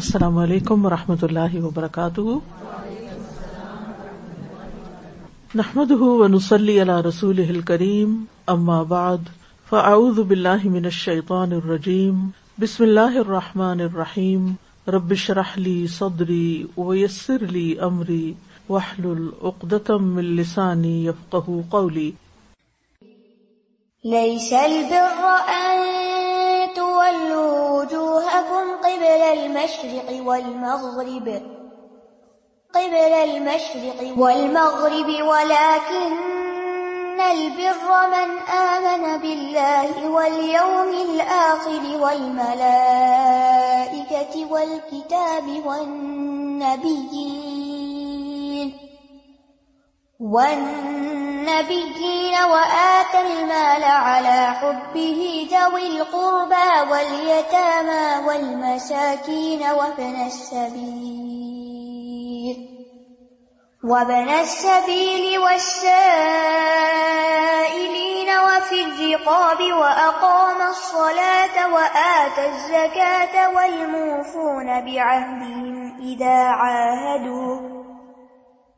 السلام علیکم ورحمۃ اللہ وبرکاتہ۔ نحمد ونسلی علی رسول کریم اما بعد، فاعوذ باللہ من الشیطان الرجیم، بسم اللہ الرحمٰن الرحیم ربش رحلی صدری ویسر لی امری وحل العقدم السانی یفقہ قولی۔ ليس البر أن تولوا وجوهكم قبل المشرق والمغرب. قبل المشرق والمغرب، ولكن البر من آمن بالله واليوم الآخر والملائكة والكتاب والنبيين. والنبيين وآتى المال على حبه ذوي القربى واليتامى والمساكين وابن السبيل وابن السبيل والسائلين وفي الرقاب وأقام الصلاة وآتى الزكاة والموفون بعهدهم إذا عاهدوا.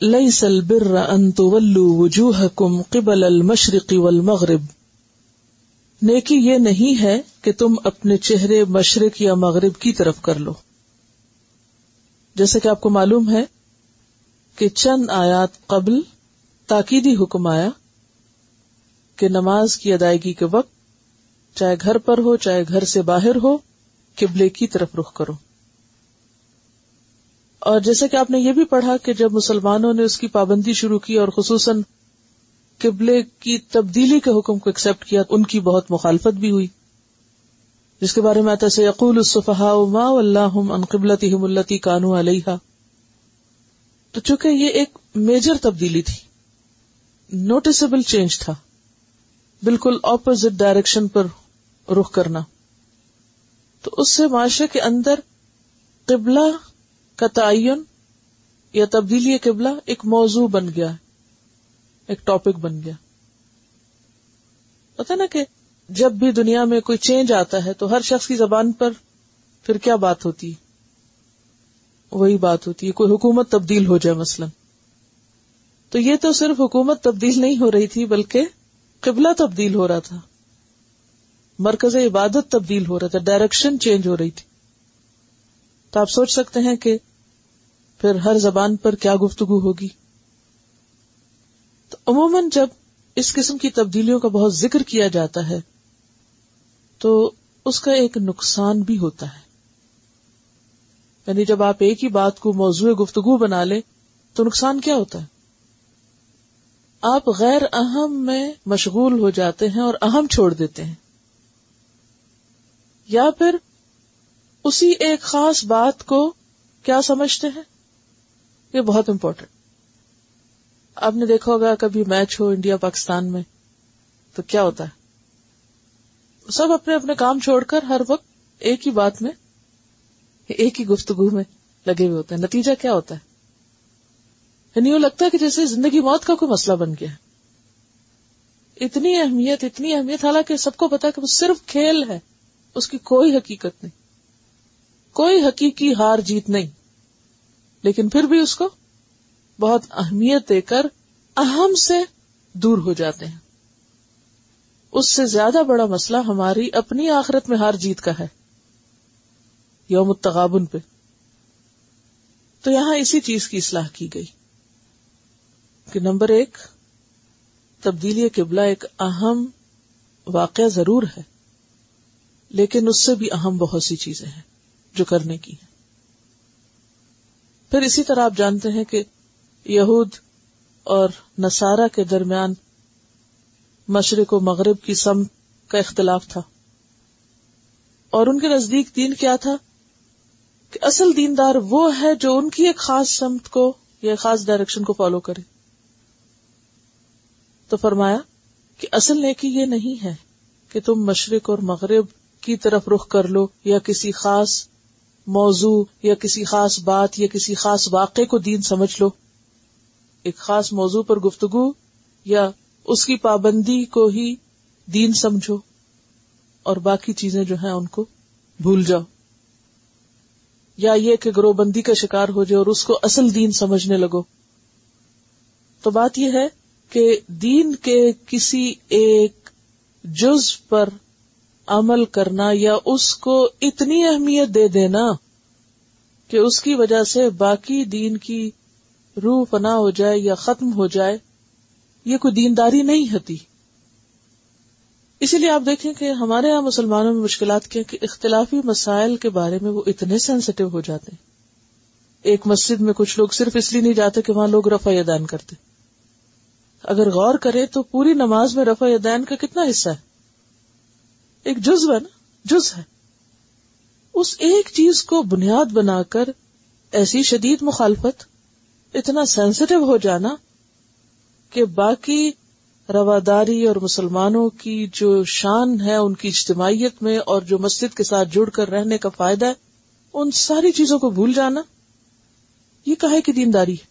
ليس البر ان تولوا وجوهكم قبل المشرق والمغرب۔ نیکی یہ نہیں ہے کہ تم اپنے چہرے مشرق یا مغرب کی طرف کر لو۔ جیسے کہ آپ کو معلوم ہے کہ چند آیات قبل تاکیدی حکم آیا کہ نماز کی ادائیگی کے وقت چاہے گھر پر ہو، چاہے گھر سے باہر ہو، قبلے کی طرف رخ کرو۔ اور جیسے کہ آپ نے یہ بھی پڑھا کہ جب مسلمانوں نے اس کی پابندی شروع کی اور خصوصاً قبلے کی تبدیلی کے حکم کو ایکسپٹ کیا، ان کی بہت مخالفت بھی ہوئی۔ جس کے بارے میں آتا سے یقول الصفحاء ما واللہم ان قبلتہم اللتی کانو علیہا تو چونکہ یہ ایک میجر تبدیلی تھی نوٹسبل چینج تھا۔ بالکل اپوزٹ ڈائریکشن پر رخ کرنا۔ تو اس سے معاشرے کے اندر قبلہ کا تعین یا تبدیلی قبلہ ایک موضوع بن گیا ایک ٹاپک بن گیا۔ پتا نا کہ جب بھی دنیا میں کوئی چینج آتا ہے تو ہر شخص کی زبان پر پھر کیا بات ہوتی وہی بات ہوتی ہے، کوئی حکومت تبدیل ہو جائے مثلا۔ تو یہ تو صرف حکومت تبدیل نہیں ہو رہی تھی، بلکہ قبلہ تبدیل ہو رہا تھا۔ مرکز عبادت تبدیل ہو رہا تھا ڈائریکشن چینج ہو رہی تھی۔ تو آپ سوچ سکتے ہیں کہ پھر ہر زبان پر کیا گفتگو ہوگی؟ تو عموماً جب اس قسم کی تبدیلیوں کا بہت ذکر کیا جاتا ہے، تو اس کا ایک نقصان بھی ہوتا ہے۔ یعنی جب آپ ایک ہی بات کو موضوع گفتگو بنا لیں، تو نقصان کیا ہوتا ہے؟ آپ غیر اہم میں مشغول ہو جاتے ہیں اور اہم چھوڑ دیتے ہیں۔ یا پھر اسی ایک خاص بات کو کیا سمجھتے ہیں؟ یہ بہت امپورٹینٹ آپ نے دیکھا ہوگا کبھی میچ ہو انڈیا پاکستان میں، تو کیا ہوتا ہے؟ سب اپنے اپنے کام چھوڑ کر ہر وقت ایک ہی بات میں، ایک ہی گفتگو میں لگے ہوئے ہوتے ہیں۔ نتیجہ کیا ہوتا ہے؟ یعنی یوں لگتا ہے کہ جیسے زندگی موت کا کوئی مسئلہ بن گیا۔ اتنی اہمیت اتنی اہمیت، حالانکہ سب کو پتا کہ وہ صرف کھیل ہے، اس کی کوئی حقیقت نہیں۔ کوئی حقیقی ہار جیت نہیں۔ لیکن پھر بھی اس کو بہت اہمیت دے کر اہم سے دور ہو جاتے ہیں۔ اس سے زیادہ بڑا مسئلہ ہماری اپنی آخرت میں ہار جیت کا ہے۔ یوم التغابن پہ۔ تو یہاں اسی چیز کی اصلاح کی گئی۔ کہ نمبر ایک، تبدیلی قبلہ ایک اہم واقعہ ضرور ہے، لیکن اس سے بھی اہم بہت سی چیزیں ہیں جو کرنے کی ہیں۔ پھر اسی طرح آپ جانتے ہیں کہ یہود اور نصارہ کے درمیان مشرق و مغرب کی سم کا اختلاف تھا۔ اور ان کے نزدیک دین کیا تھا؟ کہ اصل دیندار وہ ہے جو ان کی ایک خاص سمت کو یا خاص ڈائریکشن کو فالو کرے۔ تو فرمایا کہ اصل نیکی یہ نہیں ہے کہ تم مشرق اور مغرب کی طرف رخ کر لو یا کسی خاص موضوع یا کسی خاص بات یا کسی خاص واقعے کو دین سمجھ لو۔ ایک خاص موضوع پر گفتگو یا اس کی پابندی کو ہی دین سمجھو اور باقی چیزیں جو ہیں ان کو بھول جاؤ۔ یا یہ کہ گروہ بندی کا شکار ہو جائے اور اس کو اصل دین سمجھنے لگو۔ تو بات یہ ہے کہ دین کے کسی ایک جز پر عمل کرنا یا اس کو اتنی اہمیت دے دینا کہ اس کی وجہ سے باقی دین کی روح پنا ہو جائے یا ختم ہو جائے، یہ کوئی دینداری نہیں ہوتی۔ اسی لیے آپ دیکھیں کہ ہمارے یہاں مسلمانوں میں مشکلات کیا کہ اختلافی مسائل کے بارے میں وہ اتنے سینسیٹیو ہو جاتے ہیں۔ ایک مسجد میں کچھ لوگ صرف اس لیے نہیں جاتے کہ وہاں لوگ رفع دان کرتے۔ اگر غور کرے تو پوری نماز میں رفع دین کا کتنا حصہ ہے؟ ایک جز ہے نا، جز ہے۔ اس ایک چیز کو بنیاد بنا کر ایسی شدید مخالفت، اتنا سینسیٹیو ہو جانا کہ باقی رواداری اور مسلمانوں کی جو شان ہے، ان کی اجتماعیت میں اور جو مسجد کے ساتھ جڑ کر رہنے کا فائدہ ہے، ان ساری چیزوں کو بھول جانا۔ یہ کہے کہ دینداری ہے۔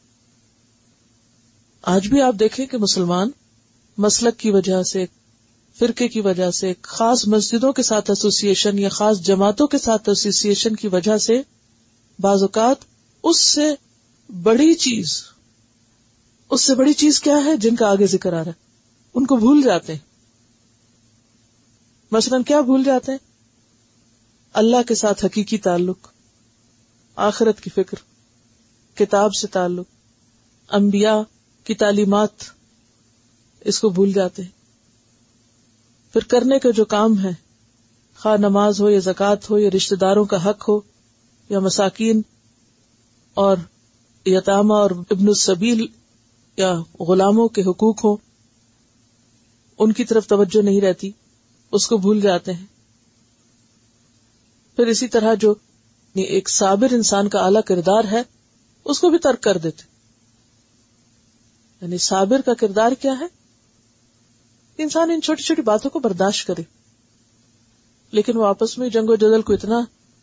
آج بھی آپ دیکھیں کہ مسلمان مسلک کی وجہ سے فرقے کی وجہ سے، خاص مسجدوں کے ساتھ ایسوسیشن یا خاص جماعتوں کے ساتھ ایسوسیشن کی وجہ سے بعض اوقات اس سے بڑی چیز، اس سے بڑی چیز کیا ہے جن کا آگے ذکر آ رہا ہے؟ ان کو بھول جاتے ہیں۔ مثلاً کیا بھول جاتے ہیں؟ اللہ کے ساتھ حقیقی تعلق، آخرت کی فکر، کتاب سے تعلق، انبیاء کی تعلیمات، اس کو بھول جاتے ہیں۔ پھر کرنے کا جو کام ہے، خواہ نماز ہو یا زکوٰۃ ہو یا رشتے داروں کا حق ہو یا مساکین اور یتامہ اور ابن السبیل یا غلاموں کے حقوق ہو ان کی طرف توجہ نہیں رہتی، اس کو بھول جاتے ہیں۔ پھر اسی طرح جو یعنی ایک صابر انسان کا اعلی کردار ہے، اس کو بھی ترک کر دیتے۔ یعنی صابر کا کردار کیا ہے؟ انسان ان چھوٹی چھوٹی باتوں کو برداشت کرے۔ لیکن وہ آپس میں جنگ و جدل کو اتنا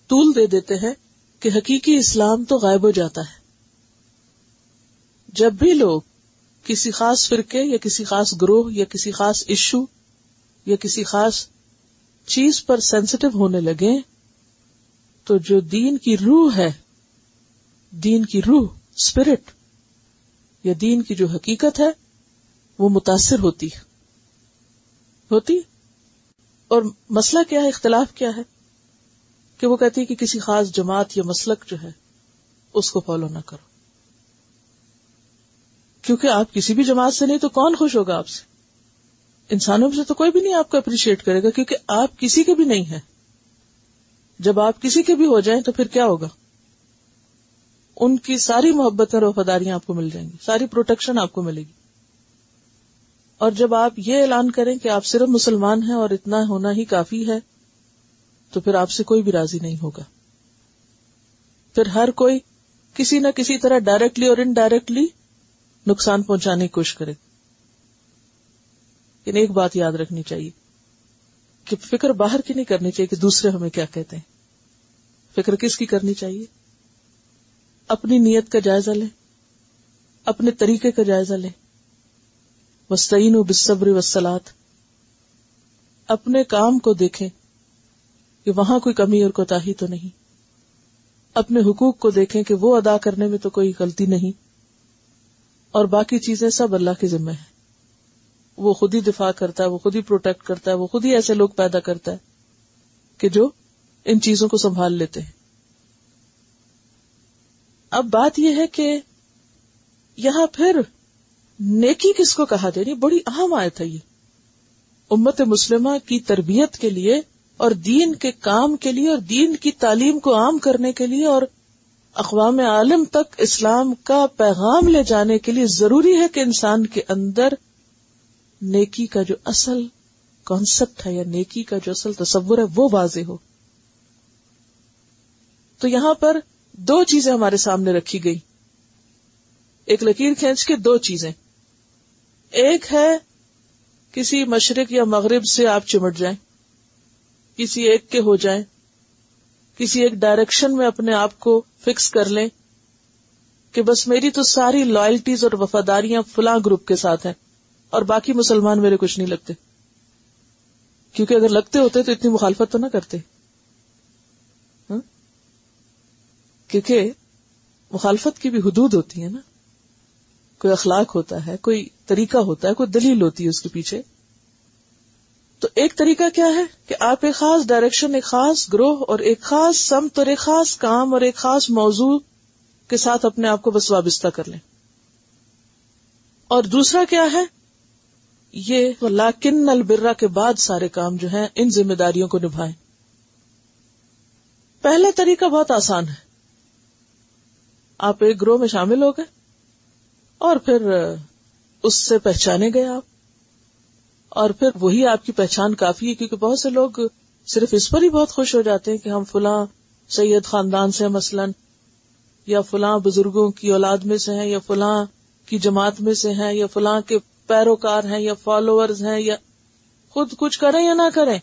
طول دے دیتے ہیں کہ حقیقی اسلام تو غائب ہو جاتا ہے۔ جب بھی لوگ کسی خاص فرقے یا کسی خاص گروہ یا کسی خاص ایشو یا کسی خاص چیز پر سینسٹیو ہونے لگے تو جو دین کی روح ہے، دین کی روح اسپرٹ یا دین کی جو حقیقت ہے، وہ متاثر ہوتی ہے۔ ہوتی اور مسئلہ کیا ہے؟ اختلاف کیا ہے؟ کہ وہ کہتی ہے کہ کسی خاص جماعت یا مسلک جو ہے، اس کو فالو نہ کرو۔ کیونکہ آپ کسی بھی جماعت سے نہیں تو کون خوش ہوگا آپ سے؟ انسانوں سے تو کوئی بھی نہیں آپ کو اپریشیٹ کرے گا کیونکہ آپ کسی کے بھی نہیں ہیں۔ جب آپ کسی کے بھی ہو جائیں تو پھر کیا ہوگا؟ ان کی ساری محبت اور وفاداریاں آپ کو مل جائیں گی، ساری پروٹیکشن آپ کو ملے گی۔ اور جب آپ یہ اعلان کریں کہ آپ صرف مسلمان ہیں اور اتنا ہونا ہی کافی ہے، تو پھر آپ سے کوئی بھی راضی نہیں ہوگا۔ پھر ہر کوئی کسی نہ کسی طرح ڈائریکٹلی اور انڈائریکٹلی نقصان پہنچانے کی کوشش کرے۔ لیکن ایک بات یاد رکھنی چاہیے کہ فکر باہر کی نہیں کرنی چاہیے کہ دوسرے ہمیں کیا کہتے ہیں۔ فکر کس کی کرنی چاہیے؟ اپنی نیت کا جائزہ لیں، اپنے طریقے کا جائزہ لیں۔ وسطین و بصبر وسلات اپنے کام کو دیکھیں کہ وہاں کوئی کمی اور کوتا تو نہیں۔ اپنے حقوق کو دیکھیں کہ وہ ادا کرنے میں تو کوئی غلطی نہیں۔ اور باقی چیزیں سب اللہ کے ذمہ ہیں۔ وہ خود ہی دفاع کرتا ہے، وہ خود ہی پروٹیکٹ کرتا ہے، وہ خود ہی ایسے لوگ پیدا کرتا ہے کہ جو ان چیزوں کو سنبھال لیتے ہیں۔ اب بات یہ ہے کہ یہاں پھر نیکی کس کو کہا جائے بڑی اہم آیت ہے یہ۔ امت مسلمہ کی تربیت کے لیے اور دین کے کام کے لیے اور دین کی تعلیم کو عام کرنے کے لیے اور اقوام عالم تک اسلام کا پیغام لے جانے کے لیے ضروری ہے کہ انسان کے اندر نیکی کا جو اصل کانسیپٹ ہے یا نیکی کا جو اصل تصور ہے وہ واضح ہو۔ تو یہاں پر دو چیزیں ہمارے سامنے رکھی گئی۔ ایک لکیر کھینچ کے دو چیزیں۔ ایک ہے کسی مشرق یا مغرب سے آپ چمٹ جائیں، کسی ایک کے ہو جائیں، کسی ایک ڈائریکشن میں اپنے آپ کو فکس کر لیں کہ بس میری تو ساری لائلٹیز اور وفاداریاں فلاں گروپ کے ساتھ ہیں اور باقی مسلمان میرے کچھ نہیں لگتے۔ کیونکہ اگر لگتے ہوتے تو اتنی مخالفت تو نہ کرتے۔ ہاں؟ کیونکہ مخالفت کی بھی حدود ہوتی ہے نا۔ کوئی اخلاق ہوتا ہے، کوئی طریقہ ہوتا ہے، کوئی دلیل ہوتی ہے اس کے پیچھے۔ تو ایک طریقہ کیا ہے کہ آپ ایک خاص ڈائریکشن ایک خاص گروہ اور ایک خاص سمت اور ایک خاص کام اور ایک خاص موضوع کے ساتھ اپنے آپ کو بس وابستہ کر لیں۔ اور دوسرا کیا ہے؟ یہ لاکن البرا کے بعد سارے کام جو ہیں، ان ذمہ داریوں کو نبھائیں۔ پہلا طریقہ بہت آسان ہے۔ آپ ایک گروہ میں شامل ہو گئے۔ اور پھر اس سے پہچانے گئے آپ۔ اور پھر وہی آپ کی پہچان کافی ہے کیونکہ بہت سے لوگ صرف اس پر ہی بہت خوش ہو جاتے ہیں کہ ہم فلاں سید خاندان سے مثلاً، یا فلاں بزرگوں کی اولاد میں سے ہیں، یا فلاں کی جماعت میں سے ہیں، یا فلاں کے پیروکار ہیں، یا فالوورز ہیں، یا خود کچھ کریں یا نہ کریں۔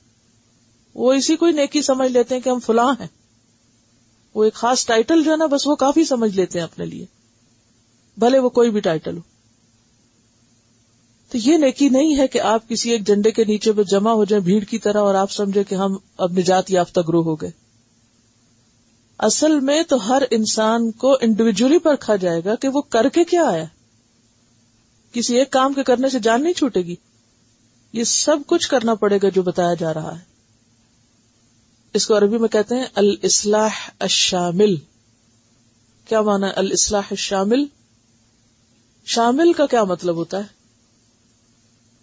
وہ اسی کوئی نیکی سمجھ لیتے ہیں کہ ہم فلاں ہیں۔ وہ ایک خاص ٹائٹل جو ہے نا، بس وہ کافی سمجھ لیتے ہیں اپنے لیے۔ بھلے وہ کوئی بھی ٹائٹل ہو۔ تو یہ نیکی نہیں ہے کہ آپ کسی ایک جھنڈے کے نیچے پہ جمع ہو جائیں بھیڑ کی طرح اور آپ سمجھے کہ ہم اب نجات یافتہ گروہ ہو گئے۔ اصل میں تو ہر انسان کو انڈیویجلی پرکھا جائے گا کہ وہ کر کے کیا آیا۔ کسی ایک کام کے کرنے سے جان نہیں چھوٹے گی۔ یہ سب کچھ کرنا پڑے گا جو بتایا جا رہا ہے۔ اس کو عربی میں کہتے ہیں الاسلاح الشامل۔ کیا مانا الاسلاح الشامل؟ شامل کا کیا مطلب ہوتا ہے؟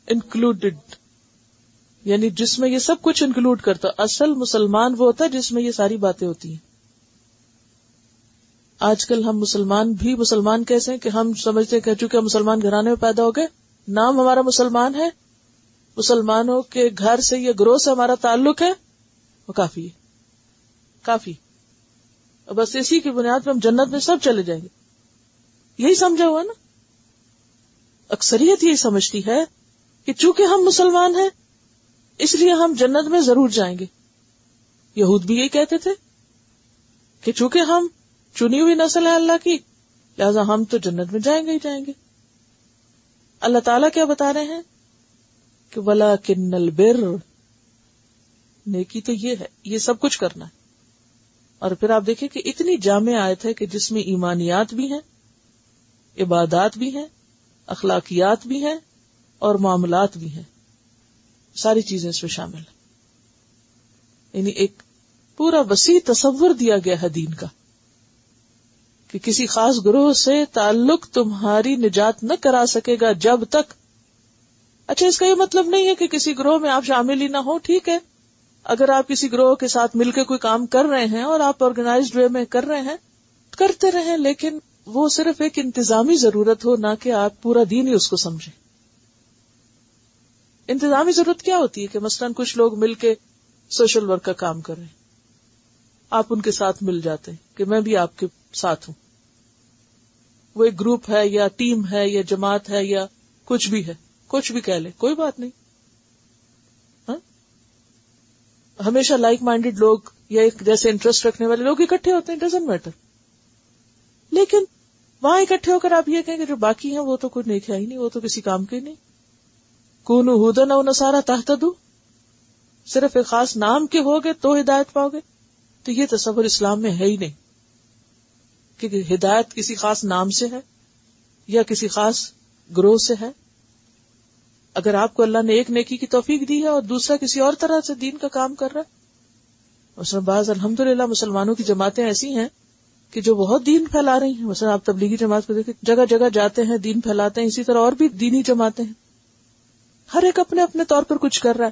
انکلوڈیڈ یعنی جس میں یہ سب کچھ انکلوڈ کرتا، اصل مسلمان وہ ہوتا ہے جس میں یہ ساری باتیں ہوتی ہیں۔ آج کل ہم مسلمان بھی مسلمان کیسے ہیں کہ ہم سمجھتے ہیں کہ چونکہ ہم مسلمان گھرانے میں پیدا ہو گئے، نام ہمارا مسلمان ہے۔ مسلمانوں کے گھر سے یا گروہ سے ہمارا تعلق ہے، وہ کافی ہے۔ کافی۔ بس اسی کی بنیاد پہ ہم جنت میں سب چلے جائیں گے۔ یہی سمجھا ہوا نا؟ اکثریت یہی سمجھتی ہے کہ چونکہ ہم مسلمان ہیں، اس لیے ہم جنت میں ضرور جائیں گے۔ یہود بھی یہی کہتے تھے کہ چونکہ ہم چنی ہوئی نسل ہے اللہ کی، لہذا ہم تو جنت میں جائیں گے ہی جائیں گے۔ اللہ تعالیٰ کیا بتا رہے ہیں؟ کہ ولا کنل بر نیکی تو یہ ہے، یہ سب کچھ کرنا ہے۔ اور پھر آپ دیکھیں کہ اتنی جامع آیت ہے کہ جس میں ایمانیات بھی ہیں، عبادات بھی ہیں اخلاقیات بھی ہیں اور معاملات بھی ہیں۔ ساری چیزیں اس میں شامل ہیں۔ یعنی ایک پورا وسیع تصور دیا گیا ہے دین کا کہ کسی خاص گروہ سے تعلق تمہاری نجات نہ کرا سکے گا جب تک۔ اچھا اس کا یہ مطلب نہیں ہے کہ کسی گروہ میں آپ شامل ہی نہ ہو ٹھیک ہے۔ اگر آپ کسی گروہ کے ساتھ مل کے کوئی کام کر رہے ہیں اور آپ آرگنائزڈ وے میں کر رہے ہیں، کرتے رہے لیکن وہ صرف ایک انتظامی ضرورت ہو، نہ کہ آپ پورا دین ہی اس کو سمجھیں۔ انتظامی ضرورت کیا ہوتی ہے کہ مثلاً کچھ لوگ مل کے سوشل ورک کا کام کر رہے ہیں۔ آپ ان کے ساتھ مل جاتے ہیں کہ میں بھی آپ کے ساتھ ہوں۔ وہ ایک گروپ ہے یا ٹیم ہے یا جماعت ہے یا کچھ بھی ہے، کچھ بھی کہہ لے، کوئی بات نہیں۔ ہاں؟ ہمیشہ لائک مائنڈیڈ لوگ یا ایک جیسے انٹرسٹ رکھنے والے لوگ اکٹھے ہوتے ہیں ڈزنٹ میٹر لیکن وہاں اکٹھے ہو کر آپ یہ کہیں کہ جو باقی ہیں وہ تو کوئی نیک ہے ہی نہیں، وہ تو کسی کام کے نہیں۔ کون ہدن او نسارا تحت دو صرف ایک خاص نام کے ہوگے تو ہدایت پاؤ گے۔ تو یہ تصور اسلام میں ہے ہی نہیں کہ ہدایت کسی خاص نام سے ہے یا کسی خاص گروہ سے ہے۔ اگر آپ کو اللہ نے ایک نیکی کی توفیق دی ہے اور دوسرا کسی اور طرح سے دین کا کام کر رہا ہے۔ مثلاً بعض الحمد للہ مسلمانوں کی جماعتیں ایسی ہیں کہ جو بہت دین پھیلا رہی ہیں، مثلا آپ تبلیغی جماعت کو دیکھیں، جگہ جگہ جاتے ہیں، دین پھیلاتے ہیں، اسی طرح اور بھی دینی جماعتیں ہیں۔ ہر ایک اپنے اپنے طور پر کچھ کر رہا ہے۔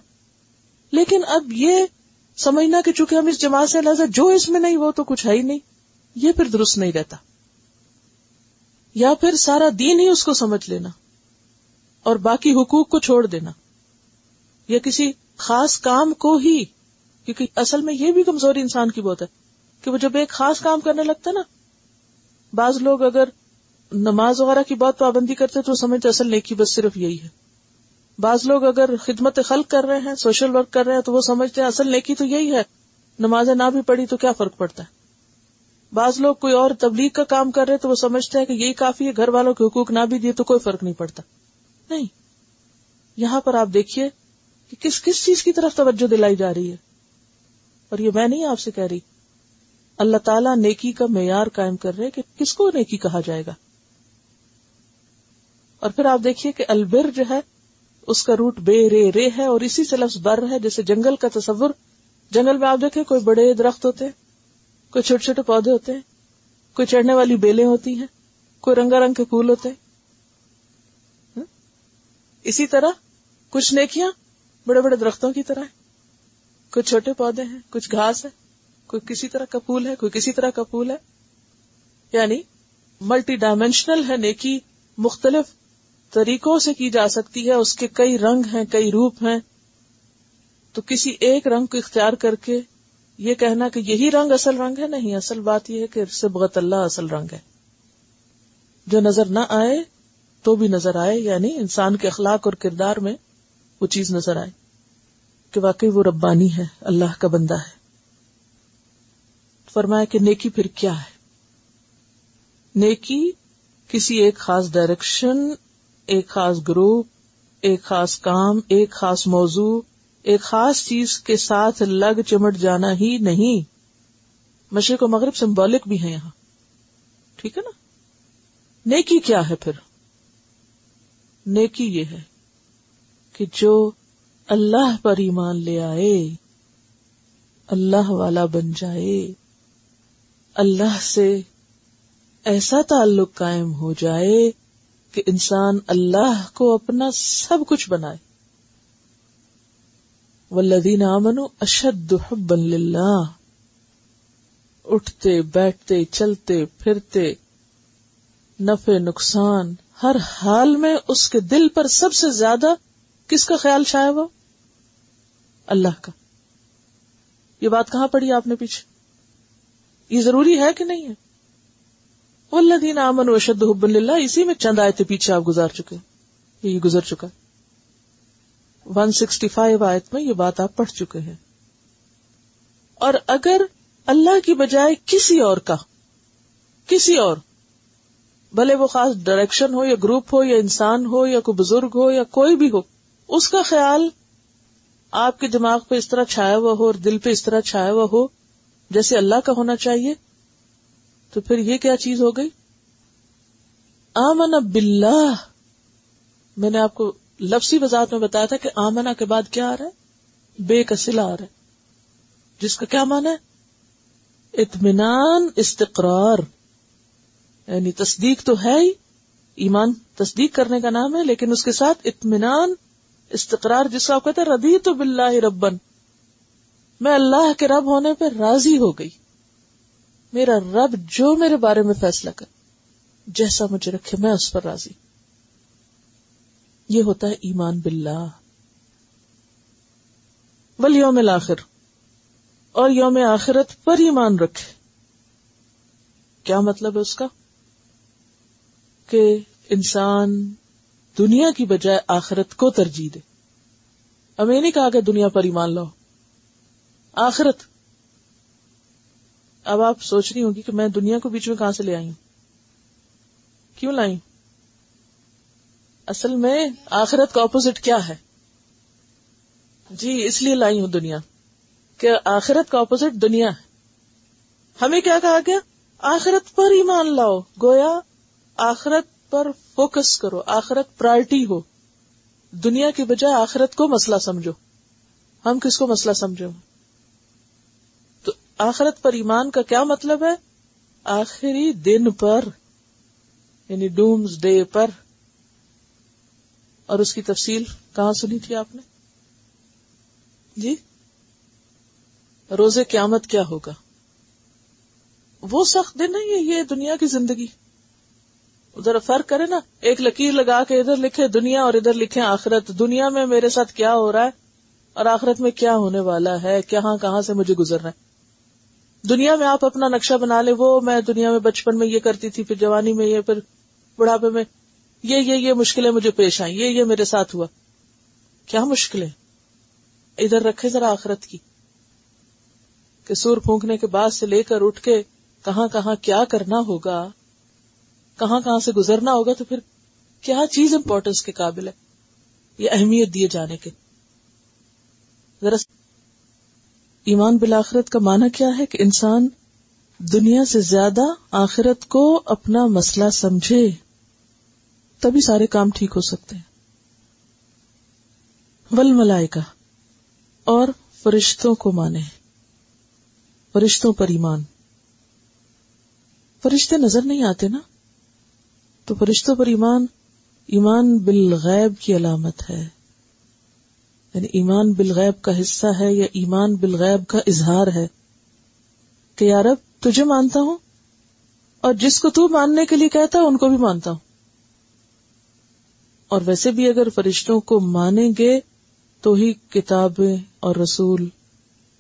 لیکن اب یہ سمجھنا کہ چونکہ ہم اس جماعت سے لہذا جو اس میں نہیں وہ تو کچھ ہے ہی نہیں، یہ پھر درست نہیں رہتا۔ یا پھر سارا دین ہی اس کو سمجھ لینا اور باقی حقوق کو چھوڑ دینا۔ یا کسی خاص کام کو ہی، کیونکہ اصل میں یہ بھی کمزوری انسان کی بہت ہے۔ کہ وہ جب ایک خاص کام کرنے لگتا نا، بعض لوگ اگر نماز وغیرہ کی بہت پابندی کرتے تو سمجھتے اصل نیکی بس صرف یہی ہے۔ بعض لوگ اگر خدمت خلق کر رہے ہیں، سوشل ورک کر رہے ہیں، تو وہ سمجھتے ہیں اصل نیکی تو یہی ہے، نمازیں نہ بھی پڑھی تو کیا فرق پڑتا ہے؟ بعض لوگ کوئی اور تبلیغ کا کام کر رہے تو وہ سمجھتے ہیں کہ یہی کافی ہے، گھر والوں کے حقوق نہ بھی دیے تو کوئی فرق نہیں پڑتا۔ نہیں۔ یہاں پر آپ دیکھیے کہ کس کس چیز کی طرف توجہ دلائی جا رہی ہے۔ اور یہ میں نہیں آپ سے کہہ رہی۔ اللہ تعالیٰ نیکی کا معیار قائم کر رہے کہ کس کو نیکی کہا جائے گا؟ اور پھر آپ دیکھیے کہ البر جو ہے، اس کا روٹ بے رے رے ہے اور اسی سے لفظ بر ہے، جیسے جنگل کا تصور۔ جنگل میں آپ دیکھیں کوئی بڑے درخت ہوتے ہیں، کوئی چھوٹے چھوٹے پودے ہوتے ہیں، کوئی چڑھنے والی بیلیں ہوتی ہیں، کوئی رنگا رنگ کے پھول ہوتے ہیں۔ اسی طرح کچھ نیکیاں بڑے بڑے درختوں کی طرح کچھ چھوٹے پودے ہیں، کچھ گھاس ہے۔ کوئی کسی طرح کا پھول ہے؟ کوئی کسی طرح کا پھول ہے؟ یعنی ملٹی ڈائمینشنل ہے، نیکی مختلف طریقوں سے کی جا سکتی ہے، اس کے کئی رنگ ہیں، کئی روپ ہیں۔ تو کسی ایک رنگ کو اختیار کر کے یہ کہنا کہ یہی رنگ اصل رنگ ہے، نہیں، اصل بات یہ ہے کہ سبغت اللہ اصل رنگ ہے۔ جو نظر نہ آئے تو بھی نظر آئے یعنی انسان کے اخلاق اور کردار میں وہ چیز نظر آئے کہ واقعی وہ ربانی ہے، اللہ کا بندہ ہے۔ فرمایا کہ نیکی پھر کیا ہے؟ نیکی کسی ایک خاص ڈائریکشن ایک خاص گروپ ایک خاص کام، ایک خاص موضوع، ایک خاص چیز کے ساتھ لگ چمٹ جانا ہی نہیں۔ مشرق و مغرب سمبولک بھی ہے یہاں۔ ٹھیک ہے نا؟ نیکی کیا ہے پھر؟ نیکی یہ ہے کہ جو اللہ پر ایمان لے آئے، اللہ والا بن جائے۔ اللہ سے ایسا تعلق قائم ہو جائے کہ انسان اللہ کو اپنا سب کچھ بنائے۔ والذین آمنوا اشد حبا للہ اٹھتے، بیٹھتے، چلتے، پھرتے، نفع، نقصان، ہر حال میں اس کے دل پر سب سے زیادہ کس کا خیال شاید وہ اللہ کا۔ یہ بات کہاں پڑی آپ نے پیچھے؟ یہ ضروری ہے کہ نہیں ہے؟ والذین آمنوا اشد حبا للہ اسی میں چند آیت پیچھے آپ گزار چکے یہ گزر چکا 165 آیت میں یہ بات آپ پڑھ چکے ہیں۔ اور اگر اللہ کی بجائے کسی اور کا، کسی اور، بھلے وہ خاص ڈائریکشن ہو یا گروپ ہو یا انسان ہو یا کوئی بزرگ ہو یا کوئی بھی ہو، اس کا خیال آپ کے دماغ پہ اس طرح چھایا ہوا ہو اور دل پہ اس طرح چھایا ہوا ہو جیسے اللہ کا ہونا چاہیے، تو پھر یہ کیا چیز ہو گئی؟ آمن باللہ۔ میں نے آپ کو لفظی وضاحت میں بتایا تھا کہ آمنا کے بعد کیا آ رہا ہے؟ بے کا سلا آ رہا ہے۔ جس کا کیا مانا ہے؟ اطمینان، استقرار۔ یعنی تصدیق تو ہے ہی۔ ایمان تصدیق کرنے کا نام ہے، لیکن اس کے ساتھ اطمینان، استقرار، جس کا کہتے ردی تو بلّہ ربن۔ میں اللہ کے رب ہونے پہ راضی ہو گئی۔ میرا رب جو میرے بارے میں فیصلہ کر، جیسا مجھے رکھے میں اس پر راضی۔ یہ ہوتا ہے ایمان باللہ۔ ول یوم آخر اور یوم آخرت پر ایمان رکھے۔ کیا مطلب ہے اس کا؟ کہ انسان دنیا کی بجائے آخرت کو ترجیح دے۔ اب یہ نہیں کہا کہ دنیا پر ایمان لاؤ۔ آخرت۔ اب آپ سوچ رہی ہوگی کہ میں دنیا کو بیچ میں کہاں سے لے آئی ہوں کیوں لائی اصل میں آخرت کا اپوزٹ کیا ہے؟ جی اس لیے لائی ہوں دنیا۔ کہ آخرت کا اپوزٹ دنیا ہے۔ ہمیں کیا کہا گیا؟ آخرت پر ایمان لاؤ۔ گویا، آخرت پر فوکس کرو۔ آخرت پرائرٹی ہو۔ دنیا کی بجائے آخرت کو مسئلہ سمجھو۔ ہم کس کو مسئلہ سمجھو آخرت پر ایمان کا کیا مطلب ہے؟ آخری دن پر یعنی ڈومز ڈے پر۔ اور اس کی تفصیل کہاں سنی تھی آپ نے؟ جی؟ روزے قیامت کیا ہوگا؟ وہ سخت دن ہے یہ دنیا کی زندگی۔ ادھر فرق کرے نا، ایک لکیر لگا کے ادھر لکھے دنیا اور ادھر لکھے آخرت۔ دنیا میں میرے ساتھ کیا ہو رہا ہے؟ اور آخرت میں کیا ہونے والا ہے؟ کہاں کہاں سے مجھے گزرنا ہے؟ دنیا میں آپ اپنا نقشہ بنا لے وہ میں دنیا میں بچپن میں یہ کرتی تھی، پھر جوانی میں یہ، پھر بڑھاپے میں، یہ یہ یہ مشکلیں مجھے پیش آئیں، یہ یہ میرے ساتھ ہوا۔ کیا مشکلیں؟ ادھر رکھے ذرا آخرت کی، کہ سور پھونکنے کے بعد سے لے کر اٹھ کے کہاں کہاں کیا کرنا ہوگا، کہاں کہاں سے گزرنا ہوگا، تو پھر کیا چیز امپورٹینس کے قابل ہے؟ یہ اہمیت دیے جانے کے۔ ذرا ایمان بالآخرت کا معنی کیا ہے کہ انسان دنیا سے زیادہ آخرت کو اپنا مسئلہ سمجھے، تبھی سارے کام ٹھیک ہو سکتے ہیں۔ ول ملائکا اور فرشتوں کو مانے فرشتوں پر ایمان۔ فرشتے نظر نہیں آتے نا؟ تو فرشتوں پر ایمان ایمان بالغیب کی علامت ہے۔ یعنی ایمان بالغیب کا حصہ ہے یا ایمان بالغیب کا اظہار ہے کہ یارب تجھے مانتا ہوں اور جس کو تو ماننے کے لیے کہتا ہے ان کو بھی مانتا ہوں۔ اور ویسے بھی اگر فرشتوں کو مانیں گے تو ہی کتابیں اور رسول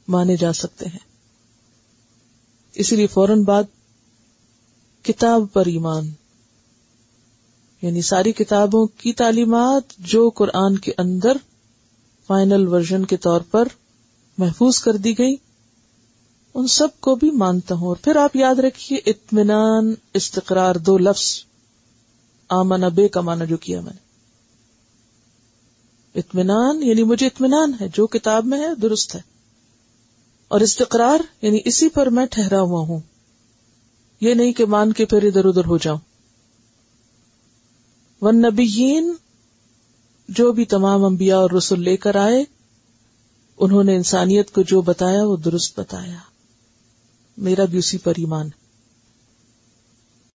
مانے جا سکتے ہیں۔ اسی لیے فوراً بعد کتاب پر ایمان یعنی ساری کتابوں کی تعلیمات جو قرآن کے اندر فائنل ورژن کے طور پر محفوظ کر دی گئی۔ ان سب کو بھی مانتا ہوں۔ اور پھر آپ یاد رکھیے، اطمینان، استقرار، دو لفظ۔ آمن بے کا مانا جو کیا میں نے۔ اطمینان یعنی مجھے اطمینان ہے، جو کتاب میں ہے، درست ہے۔ اور استقرار یعنی اسی پر میں ٹھہرا ہوا ہوں۔ یہ نہیں کہ مان کے پھر ادھر ادھر ہو جاؤں۔ ون نبیین جو بھی تمام انبیاء اور رسول لے کر آئے، انہوں نے انسانیت کو جو بتایا وہ درست بتایا۔ میرا بھی اسی پر ایمان ہے۔